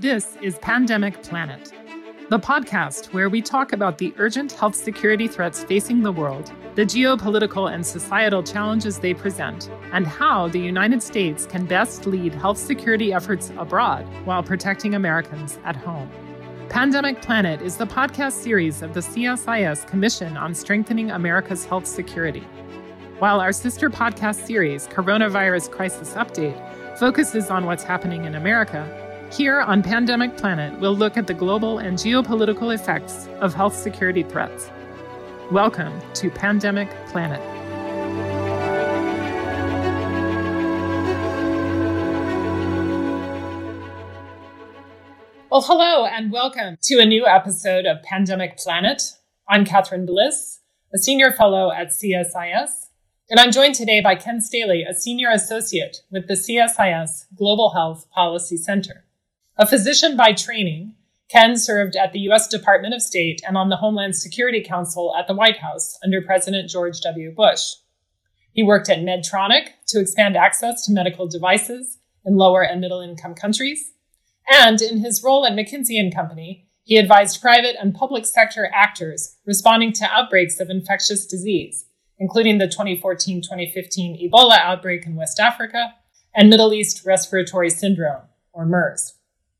This is Pandemic Planet, the podcast where we talk about the urgent health security threats facing the world, the geopolitical and societal challenges they present, and how the United States can best lead health security efforts abroad while protecting Americans at home. Pandemic Planet is the podcast series of the CSIS Commission on Strengthening America's Health Security. While our sister podcast series, Coronavirus Crisis Update, focuses on what's happening in America, here on Pandemic Planet, we'll look at the global and geopolitical effects of health security threats. Welcome to Pandemic Planet. Well, hello and welcome to a new episode of Pandemic Planet. I'm Katherine Bliss, a senior fellow at CSIS, and I'm joined today by Ken Staley, a senior associate with the CSIS Global Health Policy Center. A physician by training, Ken served at the U.S. Department of State and on the Homeland Security Council at the White House under President George W. Bush. He worked at Medtronic to expand access to medical devices in lower and middle income countries. And in his role at McKinsey and Company, he advised private and public sector actors responding to outbreaks of infectious disease including the 2014 2015 Ebola outbreak in West Africa and Middle East Respiratory Syndrome, or MERS.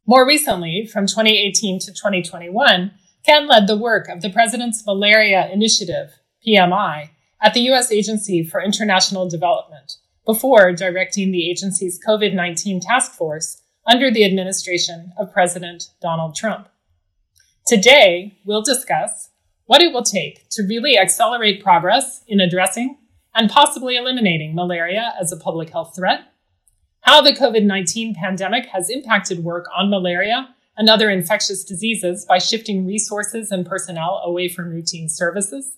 More recently, from 2018 to 2021, Ken led the work of the President's Malaria Initiative, PMI, at the U.S. Agency for International Development before directing the agency's COVID 19 task force under the administration of President Donald Trump. Today, we'll discuss what it will take to really accelerate progress in addressing and possibly eliminating malaria as a public health threat, how the COVID 19 pandemic has impacted work on malaria and other infectious diseases by shifting resources and personnel away from routine services,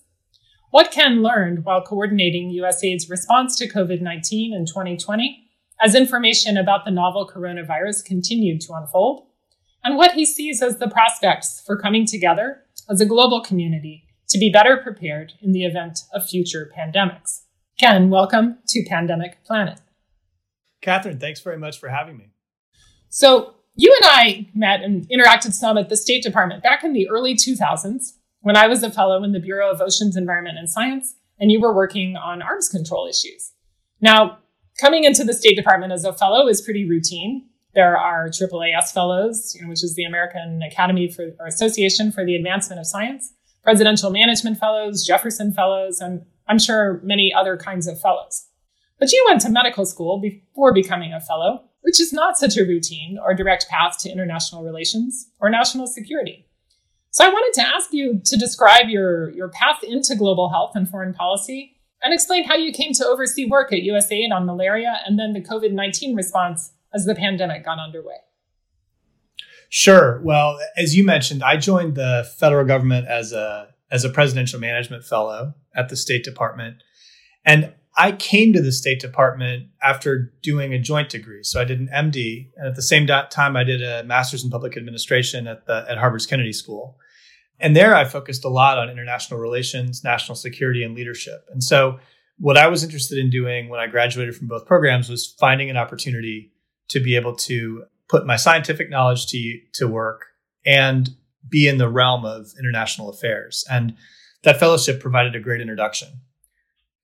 what Ken learned while coordinating USAID's response to COVID 19 in 2020 as information about the novel coronavirus continued to unfold, and what he sees as the prospects for coming together as a global community to be better prepared in the event of future pandemics. Ken, welcome to Pandemic Planet. Katherine, thanks very much for having me. So, you and I met and interacted some at the State Department back in the early 2000s when I was a fellow in the Bureau of Oceans, Environment, and Science, and you were working on arms control issues. Now, coming into the State Department as a fellow is pretty routine. There are AAAS fellows, you know, which is the American Academy for or Association for the Advancement of Science, presidential management fellows, Jefferson fellows, and I'm sure many other kinds of fellows. But you went to medical school before becoming a fellow, which is not such a routine or direct path to international relations or national security. So I wanted to ask you to describe your, your path into global health and foreign policy and explain how you came to oversee work at USAID on malaria and then the COVID 19 response as the pandemic got underway? Sure. Well, as you mentioned, I joined the federal government as a as a presidential management fellow at the State Department, and I came to the State Department after doing a joint degree. So I did an MD, and at the same time, I did a master's in public administration at the at Harvard's Kennedy School. And there, I focused a lot on international relations, national security, and leadership. And so, what I was interested in doing when I graduated from both programs was finding an opportunity to be able to put my scientific knowledge to, to work and be in the realm of international affairs. And that fellowship provided a great introduction.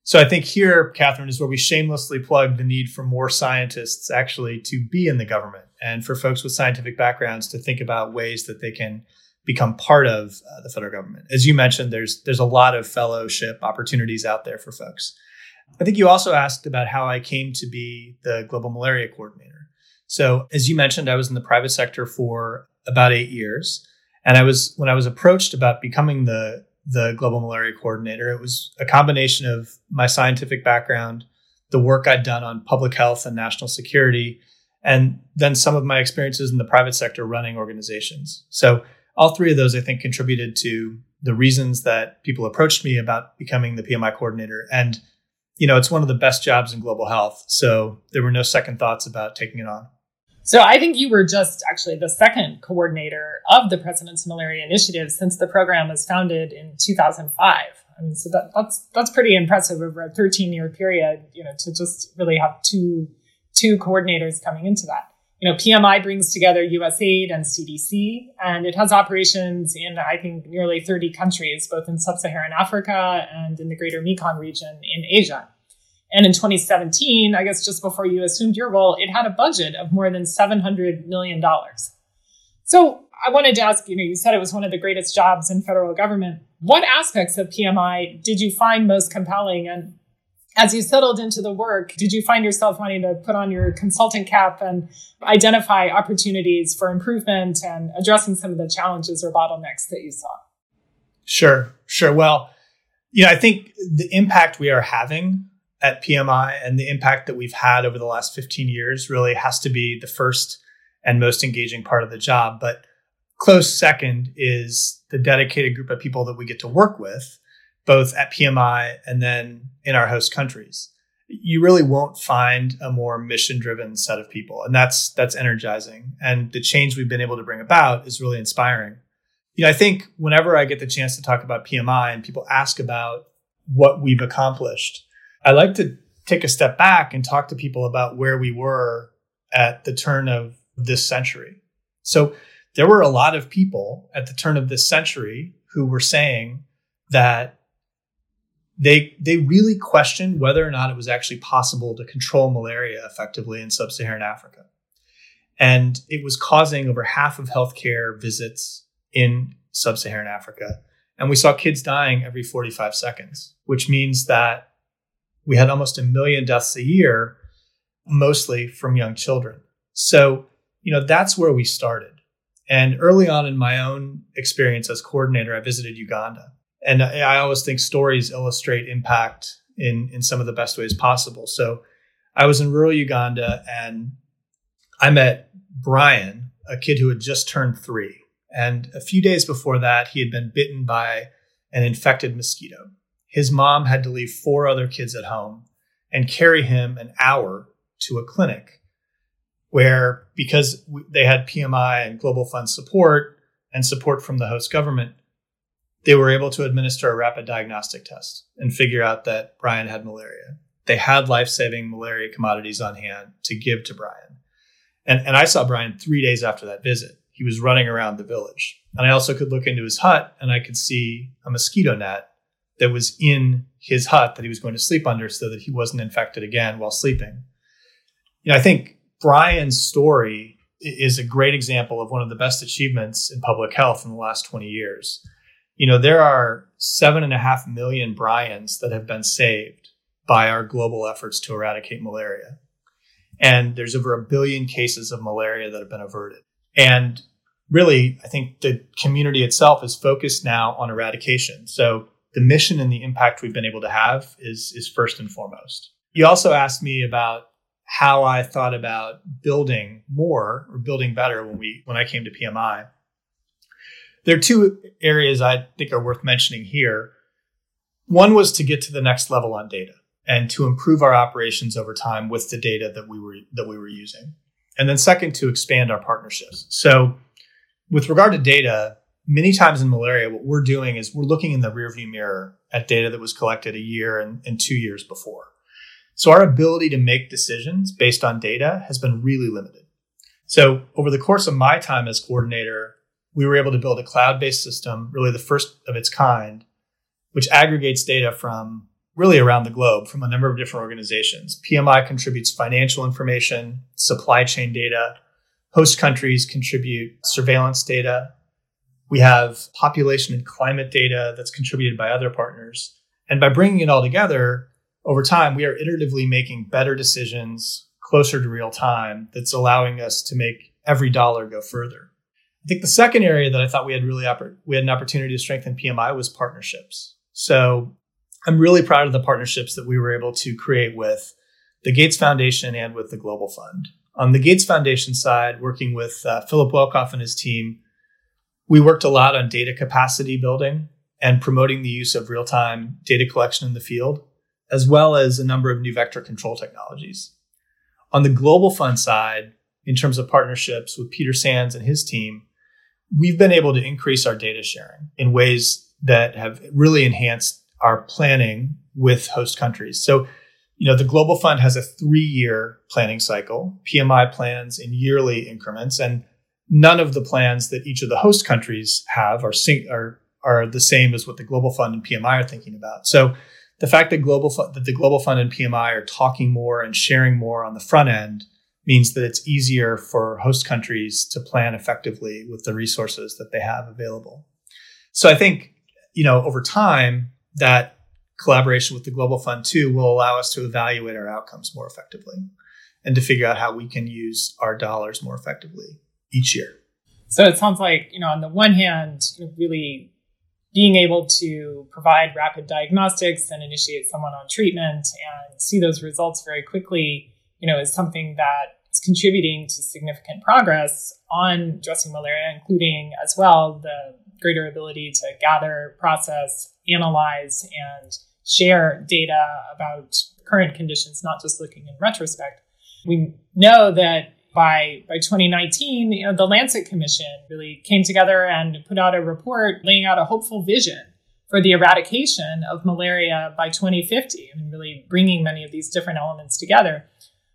So I think here, Katherine, is where we shamelessly plug the need for more scientists actually to be in the government and for folks with scientific backgrounds to think about ways that they can become part of uh, the federal government. As you mentioned, there's there's a lot of fellowship opportunities out there for folks. I think you also asked about how I came to be the global malaria coordinator. So, as you mentioned, I was in the private sector for about eight years. And I was, when I was approached about becoming the, the global malaria coordinator, it was a combination of my scientific background, the work I'd done on public health and national security, and then some of my experiences in the private sector running organizations. So, all three of those, I think, contributed to the reasons that people approached me about becoming the PMI coordinator. And, you know, it's one of the best jobs in global health. So, there were no second thoughts about taking it on. So I think you were just actually the second coordinator of the President's Malaria Initiative since the program was founded in 2005. I mean, so that, that's that's pretty impressive over a 13 year period. You know, to just really have two two coordinators coming into that. You know, PMI brings together USAID and CDC, and it has operations in, I think, nearly 30 countries, both in sub Saharan Africa and in the greater Mekong region in Asia. And in 2017, I guess just before you assumed your role, it had a budget of more than $700 million. So I wanted to ask you know, you said it was one of the greatest jobs in federal government. What aspects of PMI did you find most compelling? And as you settled into the work, did you find yourself wanting to put on your consultant cap and identify opportunities for improvement and addressing some of the challenges or bottlenecks that you saw? Sure, sure. Well, you know, I think the impact we are having at PMI and the impact that we've had over the last 15 years really has to be the first and most engaging part of the job. But close second is the dedicated group of people that we get to work with, both at PMI and then in our host countries. You really won't find a more mission driven set of people. And that's, that's energizing. And the change we've been able to bring about is really inspiring. You know, I think whenever I get the chance to talk about PMI and people ask about what we've accomplished, I like to take a step back and talk to people about where we were at the turn of this century. So there were a lot of people at the turn of this century who were saying that they they really questioned whether or not it was actually possible to control malaria effectively in sub-Saharan Africa. And it was causing over half of healthcare visits in sub-Saharan Africa. And we saw kids dying every 45 seconds, which means that we had almost a million deaths a year, mostly from young children. So, you know, that's where we started. And early on in my own experience as coordinator, I visited Uganda. And I always think stories illustrate impact in, in some of the best ways possible. So I was in rural Uganda and I met Brian, a kid who had just turned three. And a few days before that, he had been bitten by an infected mosquito. His mom had to leave four other kids at home and carry him an hour to a clinic where, because they had PMI and Global Fund support and support from the host government, they were able to administer a rapid diagnostic test and figure out that Brian had malaria. They had life saving malaria commodities on hand to give to Brian. And, and I saw Brian three days after that visit. He was running around the village. And I also could look into his hut and I could see a mosquito net that was in his hut that he was going to sleep under so that he wasn't infected again while sleeping. You know, I think Brian's story is a great example of one of the best achievements in public health in the last 20 years. You know, there are seven and a half million Brians that have been saved by our global efforts to eradicate malaria. And there's over a billion cases of malaria that have been averted. And really, I think the community itself is focused now on eradication. So the mission and the impact we've been able to have is is first and foremost. You also asked me about how I thought about building more or building better when we when I came to PMI. There are two areas I think are worth mentioning here. One was to get to the next level on data and to improve our operations over time with the data that we were that we were using. And then second to expand our partnerships. So with regard to data, many times in malaria, what we're doing is we're looking in the rearview mirror at data that was collected a year and, and two years before. So our ability to make decisions based on data has been really limited. So over the course of my time as coordinator, we were able to build a cloud-based system, really the first of its kind, which aggregates data from really around the globe from a number of different organizations. PMI contributes financial information, supply chain data, host countries contribute surveillance data, we have population and climate data that's contributed by other partners. And by bringing it all together over time, we are iteratively making better decisions closer to real time that's allowing us to make every dollar go further. I think the second area that I thought we had really oppor- we had an opportunity to strengthen PMI was partnerships. So I'm really proud of the partnerships that we were able to create with the Gates Foundation and with the Global Fund. On the Gates Foundation side, working with uh, Philip Welkhoff and his team, we worked a lot on data capacity building and promoting the use of real time data collection in the field, as well as a number of new vector control technologies. On the global fund side, in terms of partnerships with Peter Sands and his team, we've been able to increase our data sharing in ways that have really enhanced our planning with host countries. So You know, the Global Fund has a three year planning cycle, PMI plans in yearly increments, and none of the plans that each of the host countries have are, sync- are, are the same as what the Global Fund and PMI are thinking about. So the fact that global that the global fund and PMI are talking more and sharing more on the front end means that it's easier for host countries to plan effectively with the resources that they have available. So I think you know over time that collaboration with the global fund too will allow us to evaluate our outcomes more effectively and to figure out how we can use our dollars more effectively each year. So it sounds like, you know, on the one hand, really being able to provide rapid diagnostics and initiate someone on treatment and see those results very quickly, you know, is something that is contributing to significant progress on addressing malaria, including as well the greater ability to gather, process, analyze, and share data about current conditions, not just looking in retrospect. We know that by by 2019, you know, the Lancet Commission really came together and put out a report laying out a hopeful vision for the eradication of malaria by 2050, and really bringing many of these different elements together.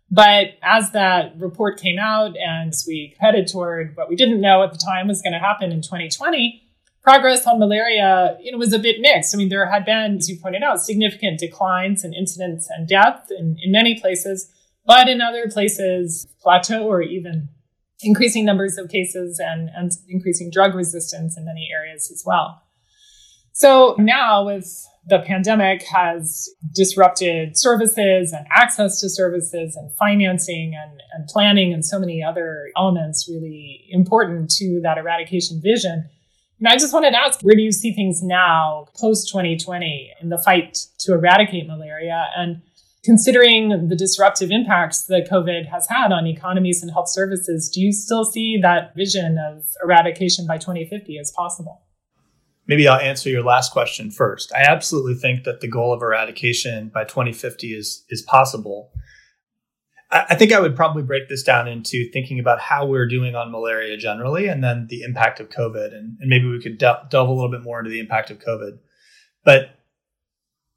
But as that report came out and we headed toward what we didn't know at the time was going to happen in 2020, progress on malaria you know, was a bit mixed. I mean, there had been, as you pointed out, significant declines in incidence and death in, in many places. But in other places, plateau or even increasing numbers of cases and, and increasing drug resistance in many areas as well. So now with the pandemic has disrupted services and access to services and financing and, and planning and so many other elements really important to that eradication vision. And I just wanted to ask, where do you see things now post 2020 in the fight to eradicate malaria? And considering the disruptive impacts that COVID has had on economies and health services, do you still see that vision of eradication by 2050 as possible? Maybe I'll answer your last question first. I absolutely think that the goal of eradication by 2050 is, is possible. I, think I would probably break this down into thinking about how we're doing on malaria generally and then the impact of COVID. And, and maybe we could delve a little bit more into the impact of COVID. But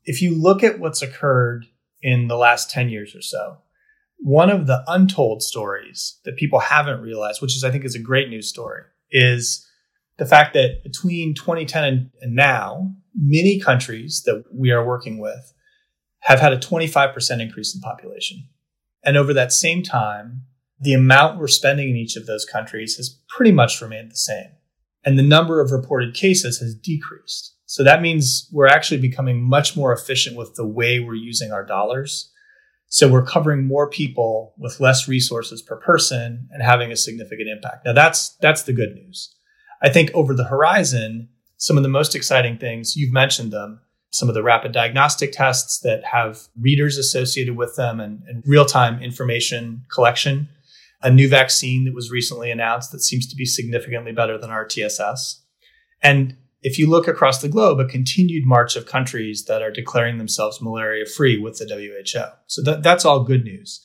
if you look at what's occurred in the last 10 years or so. One of the untold stories that people haven't realized, which is I think is a great news story, is the fact that between 2010 and, now, many countries that we are working with have had a 25% increase in population. And over that same time, the amount we're spending in each of those countries has pretty much remained the same. And the number of reported cases has decreased. So that means we're actually becoming much more efficient with the way we're using our dollars. So we're covering more people with less resources per person and having a significant impact. Now that's that's the good news. I think over the horizon, some of the most exciting things, you've mentioned them, some of the rapid diagnostic tests that have readers associated with them and, and real-time information collection. A new vaccine that was recently announced that seems to be significantly better than RTS,S. And if you look across the globe, a continued march of countries that are declaring themselves malaria free with the WHO. So that, that's all good news.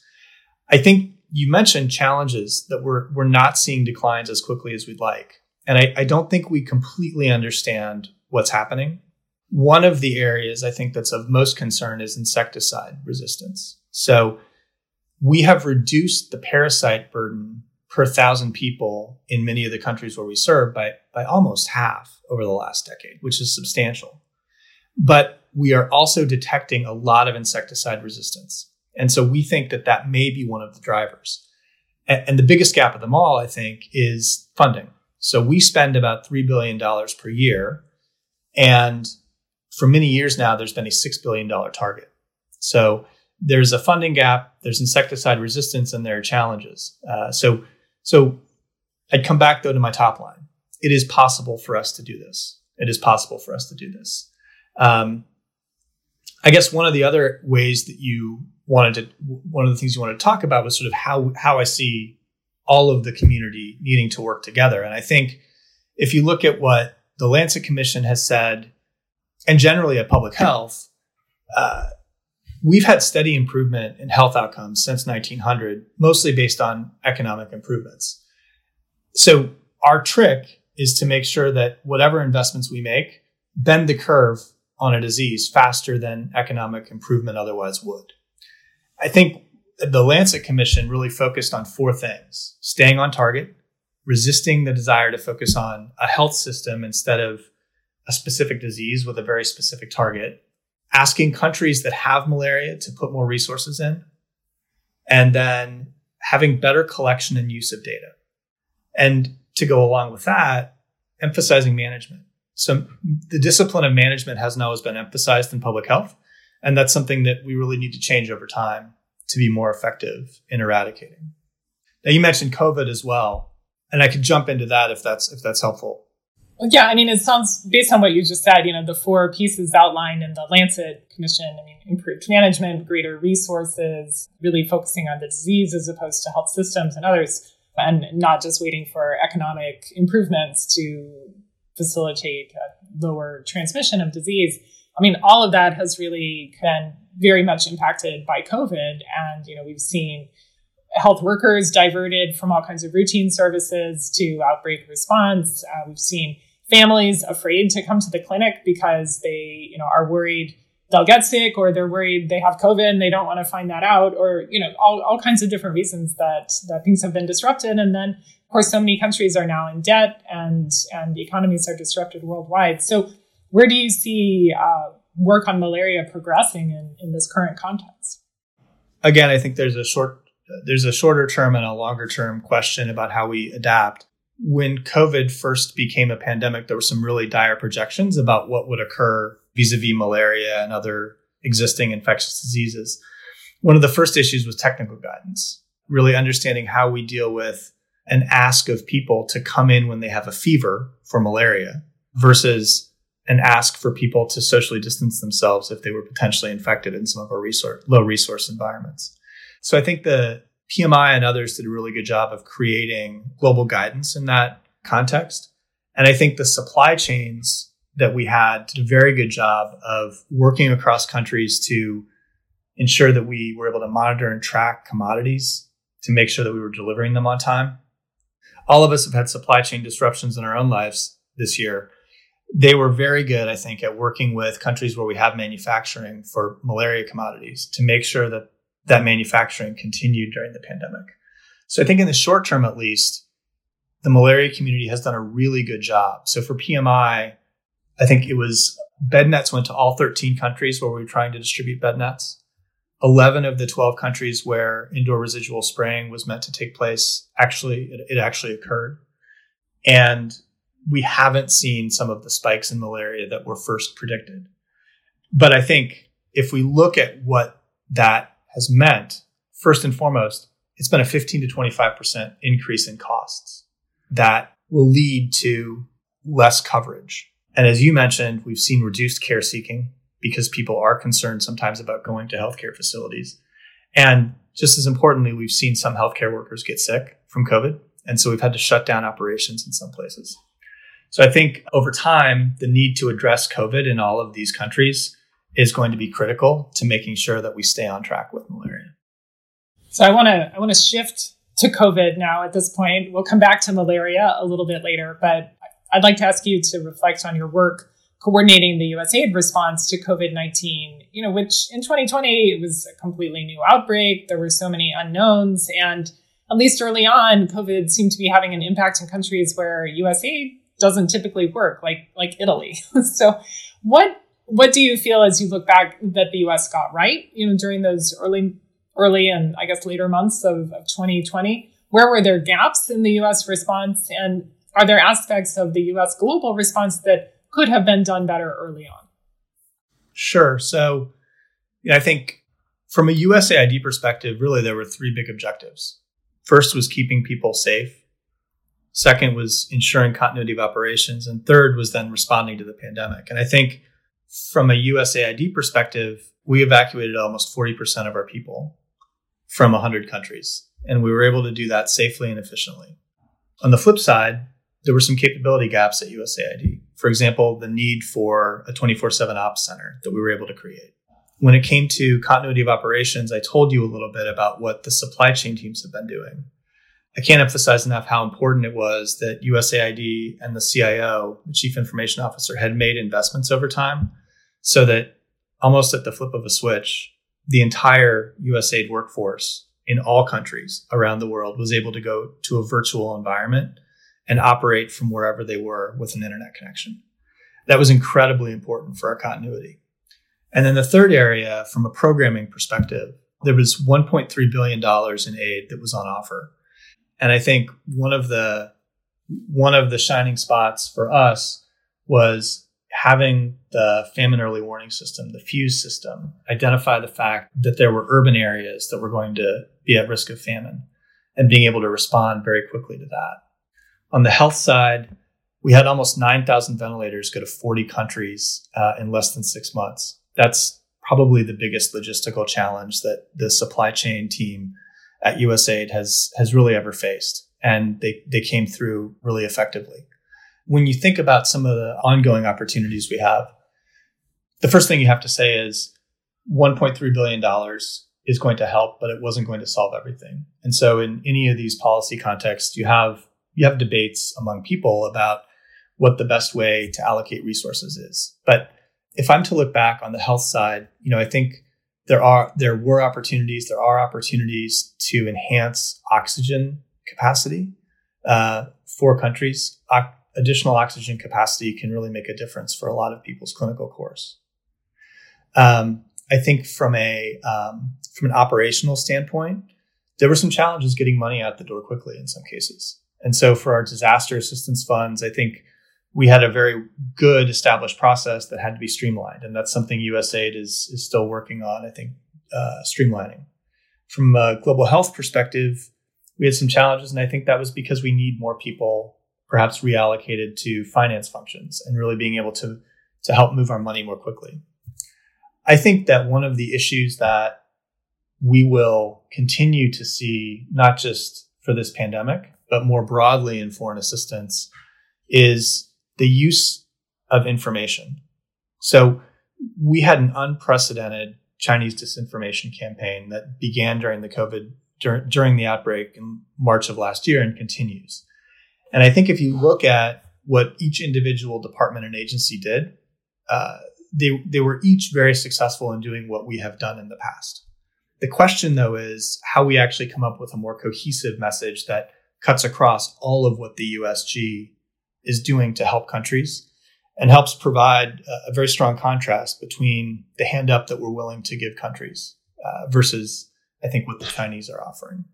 I think you mentioned challenges that we're, we're not seeing declines as quickly as we'd like. And I, I don't think we completely understand what's happening. One of the areas I think that's of most concern is insecticide resistance. So we have reduced the parasite burden per thousand people in many of the countries where we serve by, by almost half over the last decade, which is substantial. But we are also detecting a lot of insecticide resistance. And so we think that that may be one of the drivers. And, and the biggest gap of them all, I think, is funding. So we spend about $3 billion per year. And for many years now, there's been a $6 billion target. So there's a funding gap, there's insecticide resistance, and there are challenges. Uh, so so I'd come back though to my top line. It is possible for us to do this. It is possible for us to do this. Um, I guess one of the other ways that you wanted to, one of the things you wanted to talk about was sort of how how I see all of the community needing to work together. And I think if you look at what the Lancet Commission has said, and generally at public health, uh, We've had steady improvement in health outcomes since 1900, mostly based on economic improvements. So our trick is to make sure that whatever investments we make bend the curve on a disease faster than economic improvement otherwise would. I think the Lancet Commission really focused on four things staying on target, resisting the desire to focus on a health system instead of a specific disease with a very specific target, asking countries that have malaria to put more resources in, and then having better collection and use of data. And to go along with that, emphasizing management. So the discipline of management hasn't always been emphasized in public health. And that's something that we really need to change over time to be more effective in eradicating. Now you mentioned COVID as well, and I could jump into that if that's if that's helpful. Yeah, I mean, it sounds based on what you just said. You know, the four pieces outlined in the Lancet Commission. I mean, improved management, greater resources, really focusing on the disease as opposed to health systems and others, and not just waiting for economic improvements to facilitate lower transmission of disease. I mean, all of that has really been very much impacted by COVID, and you know, we've seen health workers diverted from all kinds of routine services to outbreak response. Uh, we've seen families afraid to come to the clinic because they, you know, are worried they'll get sick or they're worried they have COVID and they don't want to find that out or, you know, all, all kinds of different reasons that, that things have been disrupted. And then, of course, so many countries are now in debt and, and economies are disrupted worldwide. So where do you see uh, work on malaria progressing in, in this current context? Again, I think there's a short, there's a shorter term and a longer term question about how we adapt when COVID first became a pandemic, there were some really dire projections about what would occur vis a vis malaria and other existing infectious diseases. One of the first issues was technical guidance, really understanding how we deal with an ask of people to come in when they have a fever for malaria versus an ask for people to socially distance themselves if they were potentially infected in some of our resource, low resource environments. So I think the PMI and others did a really good job of creating global guidance in that context. And I think the supply chains that we had did a very good job of working across countries to ensure that we were able to monitor and track commodities to make sure that we were delivering them on time. All of us have had supply chain disruptions in our own lives this year. They were very good, I think, at working with countries where we have manufacturing for malaria commodities to make sure that that manufacturing continued during the pandemic. So I think in the short term, at least, the malaria community has done a really good job. So for PMI, I think it was bed nets went to all 13 countries where we were trying to distribute bed nets. 11 of the 12 countries where indoor residual spraying was meant to take place actually it, it actually occurred and we haven't seen some of the spikes in malaria that were first predicted but i think if we look at what that has meant, first and foremost, it's been a 15 to 25% increase in costs that will lead to less coverage. And as you mentioned, we've seen reduced care seeking because people are concerned sometimes about going to healthcare facilities. And just as importantly, we've seen some healthcare workers get sick from COVID. And so we've had to shut down operations in some places. So I think over time, the need to address COVID in all of these countries is going to be critical to making sure that we stay on track with malaria. So I want to I want to shift to COVID now at this point. We'll come back to malaria a little bit later, but I'd like to ask you to reflect on your work coordinating the USAID response to COVID-19, you know, which in 2020 it was a completely new outbreak. There were so many unknowns and at least early on, COVID seemed to be having an impact in countries where USAID doesn't typically work, like like Italy. so, what what do you feel as you look back that the U.S. got right? You know, during those early, early and I guess later months of, of 2020, where were there gaps in the U.S. response, and are there aspects of the U.S. global response that could have been done better early on? Sure. So, yeah, I think from a USAID perspective, really there were three big objectives. First was keeping people safe. Second was ensuring continuity of operations. And third was then responding to the pandemic. And I think from a USAID perspective, we evacuated almost 40% of our people from 100 countries, and we were able to do that safely and efficiently. On the flip side, there were some capability gaps at USAID. For example, the need for a 24 7 ops center that we were able to create. When it came to continuity of operations, I told you a little bit about what the supply chain teams have been doing. I can't emphasize enough how important it was that USAID and the CIO, the Chief Information Officer, had made investments over time so that almost at the flip of a switch, the entire USAID workforce in all countries around the world was able to go to a virtual environment and operate from wherever they were with an internet connection. That was incredibly important for our continuity. And then the third area, from a programming perspective, there was $1.3 billion in aid that was on offer. And I think one of the one of the shining spots for us was having the famine early warning system, the FEWS system, identify the fact that there were urban areas that were going to be at risk of famine and being able to respond very quickly to that. On the health side, we had almost 9,000 ventilators go to 40 countries uh, in less than six months. That's probably the biggest logistical challenge that the supply chain team at USAID has has really ever faced, and they they came through really effectively. When you think about some of the ongoing opportunities we have, the first thing you have to say is 1.3 billion dollars is going to help, but it wasn't going to solve everything. And so, in any of these policy contexts, you have you have debates among people about what the best way to allocate resources is. But if I'm to look back on the health side, you know, I think there are there were opportunities, there are opportunities to enhance oxygen capacity uh, for countries. Additional oxygen capacity can really make a difference for a lot of people's clinical course. Um, I think from a um, from an operational standpoint, there were some challenges getting money out the door quickly in some cases. And so for our disaster assistance funds, I think we had a very good established process that had to be streamlined. And that's something USAID is, is still working on, I think, uh, streamlining. From a global health perspective, we had some challenges. And I think that was because we need more people perhaps reallocated to finance functions and really being able to, to help move our money more quickly. I think that one of the issues that we will continue to see, not just for this pandemic, but more broadly in foreign assistance, is the use of information. So we had an unprecedented Chinese disinformation campaign that began during the COVID, dur- during the outbreak in March of last year and continues. And I think if you look at what each individual department and agency did, uh, they, they were each very successful in doing what we have done in the past. The question, though, is how we actually come up with a more cohesive message that cuts across all of what the USG is doing to help countries and helps provide a, very strong contrast between the hand up that we're willing to give countries uh, versus I think what the Chinese are offering.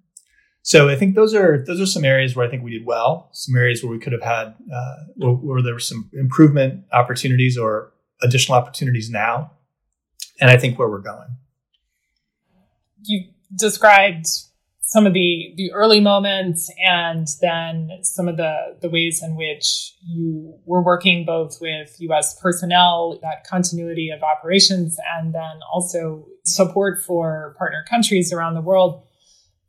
So I think those are those are some areas where I think we did well. Some areas where we could have had uh, where, where there were some improvement opportunities or additional opportunities now, and I think where we're going. You described some of the the early moments and then some of the the ways in which you were working both with US personnel that continuity of operations and then also support for partner countries around the world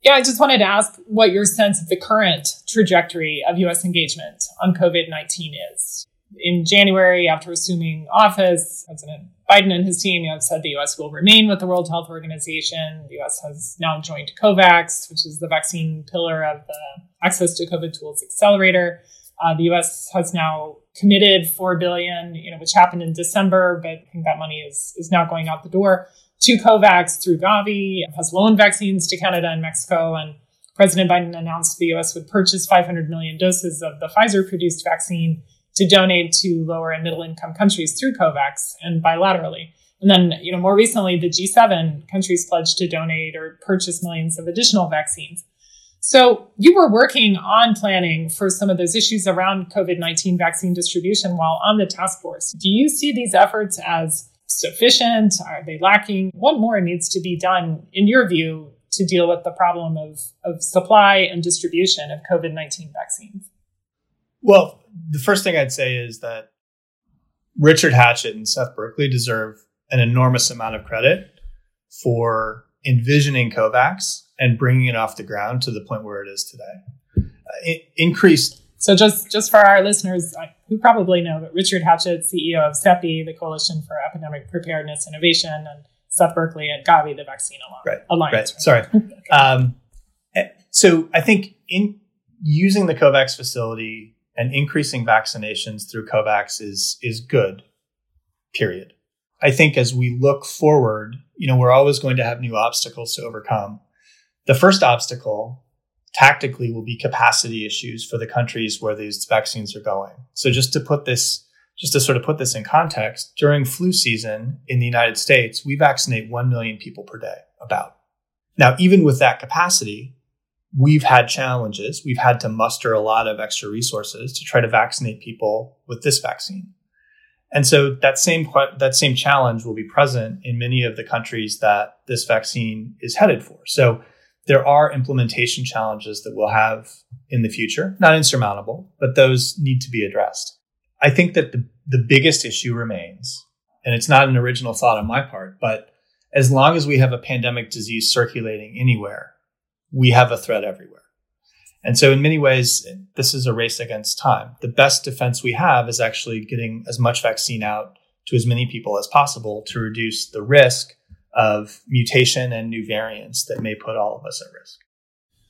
yeah I just wanted to ask what your sense of the current trajectory of US engagement on COVID-19 is in January after assuming office President Biden and his team have said the U.S. will remain with the World Health Organization. The U.S. has now joined COVAX, which is the vaccine pillar of the Access to COVID Tools Accelerator. Uh, the U.S. has now committed four billion, you know, which happened in December, but I think that money is is now going out the door to COVAX through Gavi. Has loaned vaccines to Canada and Mexico, and President Biden announced the U.S. would purchase 500 million doses of the Pfizer-produced vaccine to donate to lower and middle income countries through COVAX and bilaterally. And then, you know, more recently, the G7 countries pledged to donate or purchase millions of additional vaccines. So you were working on planning for some of those issues around COVID 19 vaccine distribution while on the task force. Do you see these efforts as sufficient? Are they lacking? What more needs to be done, in your view, to deal with the problem of, of supply and distribution of COVID 19 vaccines? Well, the first thing I'd say is that Richard Hatchett and Seth Berkley deserve an enormous amount of credit for envisioning COVAX and bringing it off the ground to the point where it is today. Uh, increased. So just just for our listeners who probably know that Richard Hatchett, CEO of CEPI, the Coalition for Epidemic Preparedness Innovation, and Seth Berkley at Gavi, the Vaccine right, Alliance. Right. Sorry. okay. um, eh, so I think in using the COVAX facility and increasing vaccinations through COVAX is is good. Period. I think as we look forward, you know, we're always going to have new obstacles to overcome. The first obstacle tactically will be capacity issues for the countries where these vaccines are going. So just to put this just to sort of put this in context, during flu season in the United States, we vaccinate 1 million people per day about. Now, even with that capacity, we've had challenges. We've had to muster a lot of extra resources to try to vaccinate people with this vaccine. And so that same that same challenge will be present in many of the countries that this vaccine is headed for. So there are implementation challenges that we'll have in the future, not insurmountable, but those need to be addressed. I think that the, the biggest issue remains, and it's not an original thought on my part, but as long as we have a pandemic disease circulating anywhere, we have a threat everywhere. And so, in many ways, this is a race against time. The best defense we have is actually getting as much vaccine out to as many people as possible to reduce the risk of mutation and new variants that may put all of us at risk.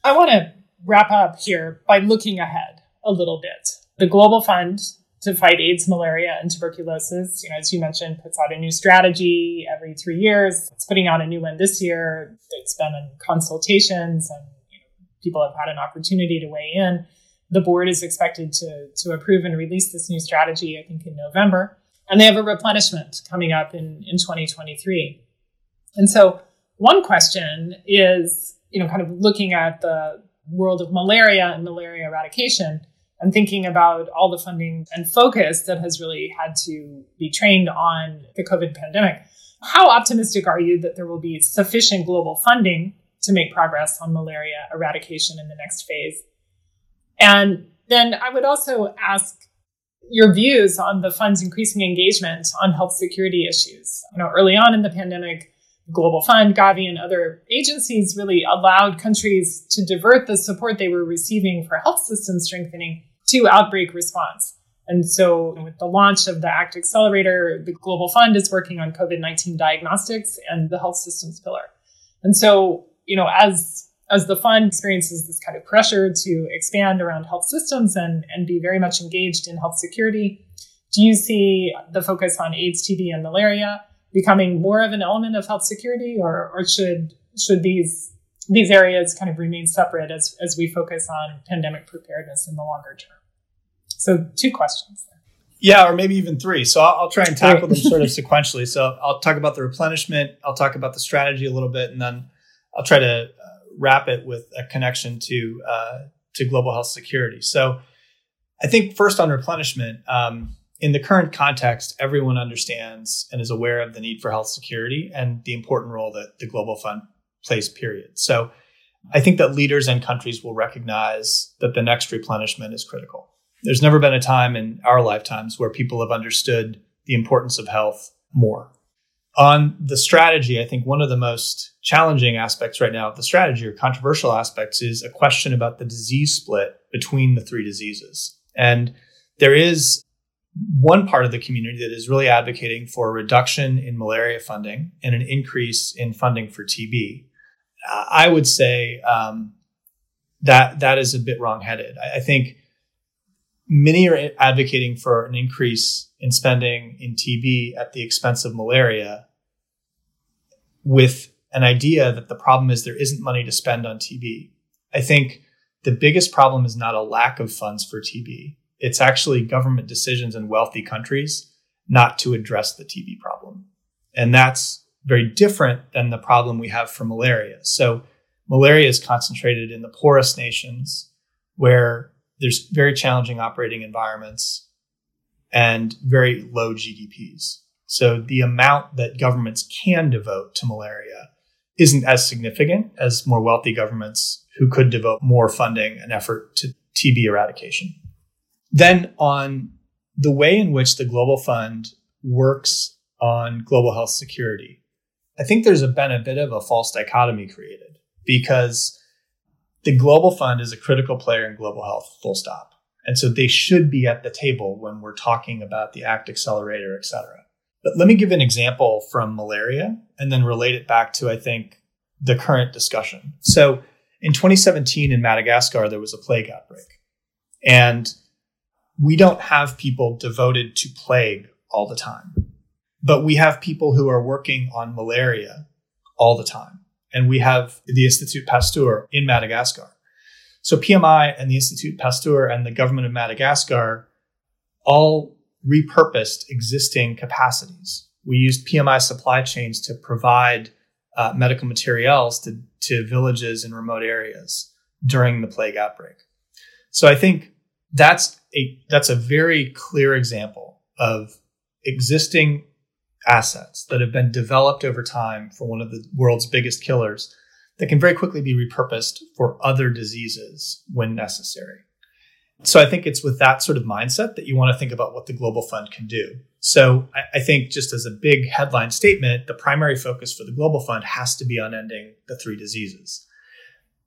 I want to wrap up here by looking ahead a little bit. The Global Fund to fight AIDS, malaria, and tuberculosis, you know, as you mentioned, puts out a new strategy every three years. It's putting out a new one this year. It's been in consultations and you know, people have had an opportunity to weigh in. The board is expected to, to approve and release this new strategy, I think, in November. And they have a replenishment coming up in, in 2023. And so one question is, you know, kind of looking at the world of malaria and malaria eradication and thinking about all the funding and focus that has really had to be trained on the COVID pandemic. How optimistic are you that there will be sufficient global funding to make progress on malaria eradication in the next phase? And then I would also ask your views on the fund's increasing engagement on health security issues. You know, early on in the pandemic, Global Fund, Gavi, and other agencies really allowed countries to divert the support they were receiving for health system strengthening to outbreak response. And so, with the launch of the ACT Accelerator, the Global Fund is working on COVID 19 diagnostics and the health systems pillar. And so, you know, as as the fund experiences this kind of pressure to expand around health systems and, and be very much engaged in health security, do you see the focus on AIDS, TB, and malaria becoming more of an element of health security, or, or should should these these areas kind of remain separate as, as we focus on pandemic preparedness in the longer term? So, two questions there. Yeah, or maybe even three. So I'll, I'll try and tackle them sort of sequentially. So I'll talk about the replenishment. I'll talk about the strategy a little bit, and then I'll try to uh, wrap it with a connection to uh, to global health security. So I think first on replenishment, um, in the current context, everyone understands and is aware of the need for health security and the important role that the Global Fund plays. Period. So I think that leaders and countries will recognize that the next replenishment is critical. There's never been a time in our lifetimes where people have understood the importance of health more. On the strategy, I think one of the most challenging aspects right now of the strategy or controversial aspects is a question about the disease split between the three diseases. And there is one part of the community that is really advocating for a reduction in malaria funding and an increase in funding for TB. I would say um, that that is a bit wrongheaded. I, I think many are advocating for an increase in spending in TB at the expense of malaria with an idea that the problem is there isn't money to spend on TB. I think the biggest problem is not a lack of funds for TB. It's actually government decisions in wealthy countries not to address the TB problem. And that's very different than the problem we have for malaria. So malaria is concentrated in the poorest nations where there's very challenging operating environments and very low GDPs. So the amount that governments can devote to malaria isn't as significant as more wealthy governments who could devote more funding and effort to TB eradication. Then on the way in which the Global Fund works on global health security, I think there's been a bit of a false dichotomy created because the global fund is a critical player in global health, full stop. And so they should be at the table when we're talking about the ACT accelerator, et cetera. But let me give an example from malaria and then relate it back to, I think, the current discussion. So in 2017 in Madagascar, there was a plague outbreak. And we don't have people devoted to plague all the time. But we have people who are working on malaria all the time. And we have the Institut Pasteur in Madagascar. So PMI and the Institut Pasteur and the government of Madagascar all repurposed existing capacities. We used PMI supply chains to provide uh, medical materials to, to villages in remote areas during the plague outbreak. So I think that's a that's a very clear example of existing assets that have been developed over time for one of the world's biggest killers that can very quickly be repurposed for other diseases when necessary. So I think it's with that sort of mindset that you want to think about what the Global Fund can do. So I, I, think just as a big headline statement, the primary focus for the Global Fund has to be on ending the three diseases.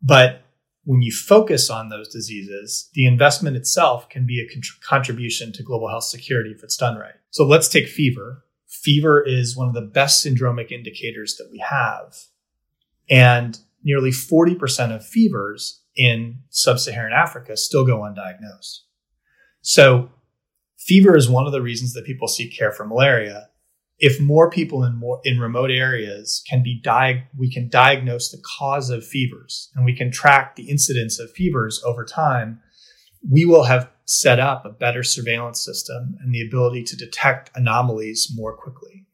But when you focus on those diseases, the investment itself can be a contribution to global health security if it's done right. So let's take fever. Fever is one of the best syndromic indicators that we have. And nearly 40% of fevers in sub Saharan Africa still go undiagnosed. So, fever is one of the reasons that people seek care for malaria. If more people in more in remote areas can be di- we can diagnose the cause of fevers and we can track the incidence of fevers over time, we will have set up a better surveillance system and the ability to detect anomalies more quickly.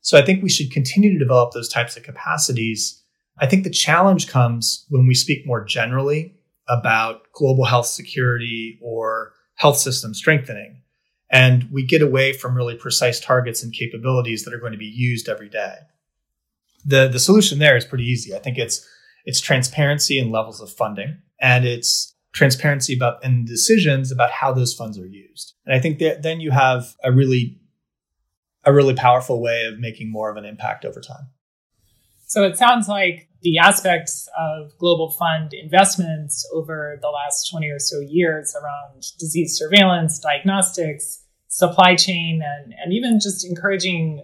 So I think we should continue to develop those types of capacities I think the challenge comes when we speak more generally about global health security or health system strengthening. And we get away from really precise targets and capabilities that are going to be used every day. The, the solution there is pretty easy. I think it's, it's transparency and levels of funding, and it's transparency about and decisions about how those funds are used. And I think that then you have a really, a really powerful way of making more of an impact over time. So it sounds like the aspects of global fund investments over the last 20 or so years around disease surveillance, diagnostics, supply chain, and, and even just encouraging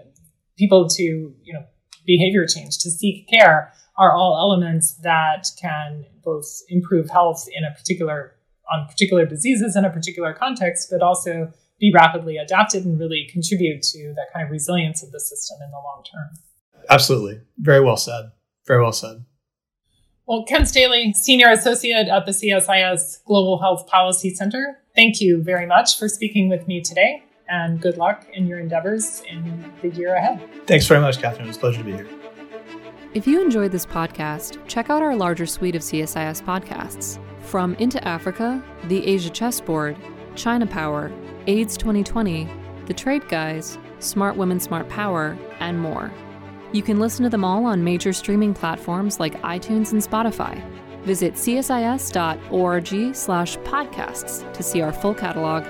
people to, you know, behavior change, to seek care are all elements that can both improve health in a particular on particular diseases in a particular context, but also be rapidly adapted and really contribute to that kind of resilience of the system in the long term. Absolutely. Very well said. Very well said. Well, Ken Staley, Senior Associate at the CSIS Global Health Policy Center, thank you very much for speaking with me today and good luck in your endeavors in the year ahead. Thanks very much, Katherine. It was a pleasure to be here. If you enjoyed this podcast, check out our larger suite of CSIS podcasts from Into Africa, The Asia Chessboard, China Power, AIDS 2020, The Trade Guys, Smart Women, Smart Power, and more. You can listen to them all on major streaming platforms like iTunes and Spotify. Visit csis.org/podcasts to see our full catalog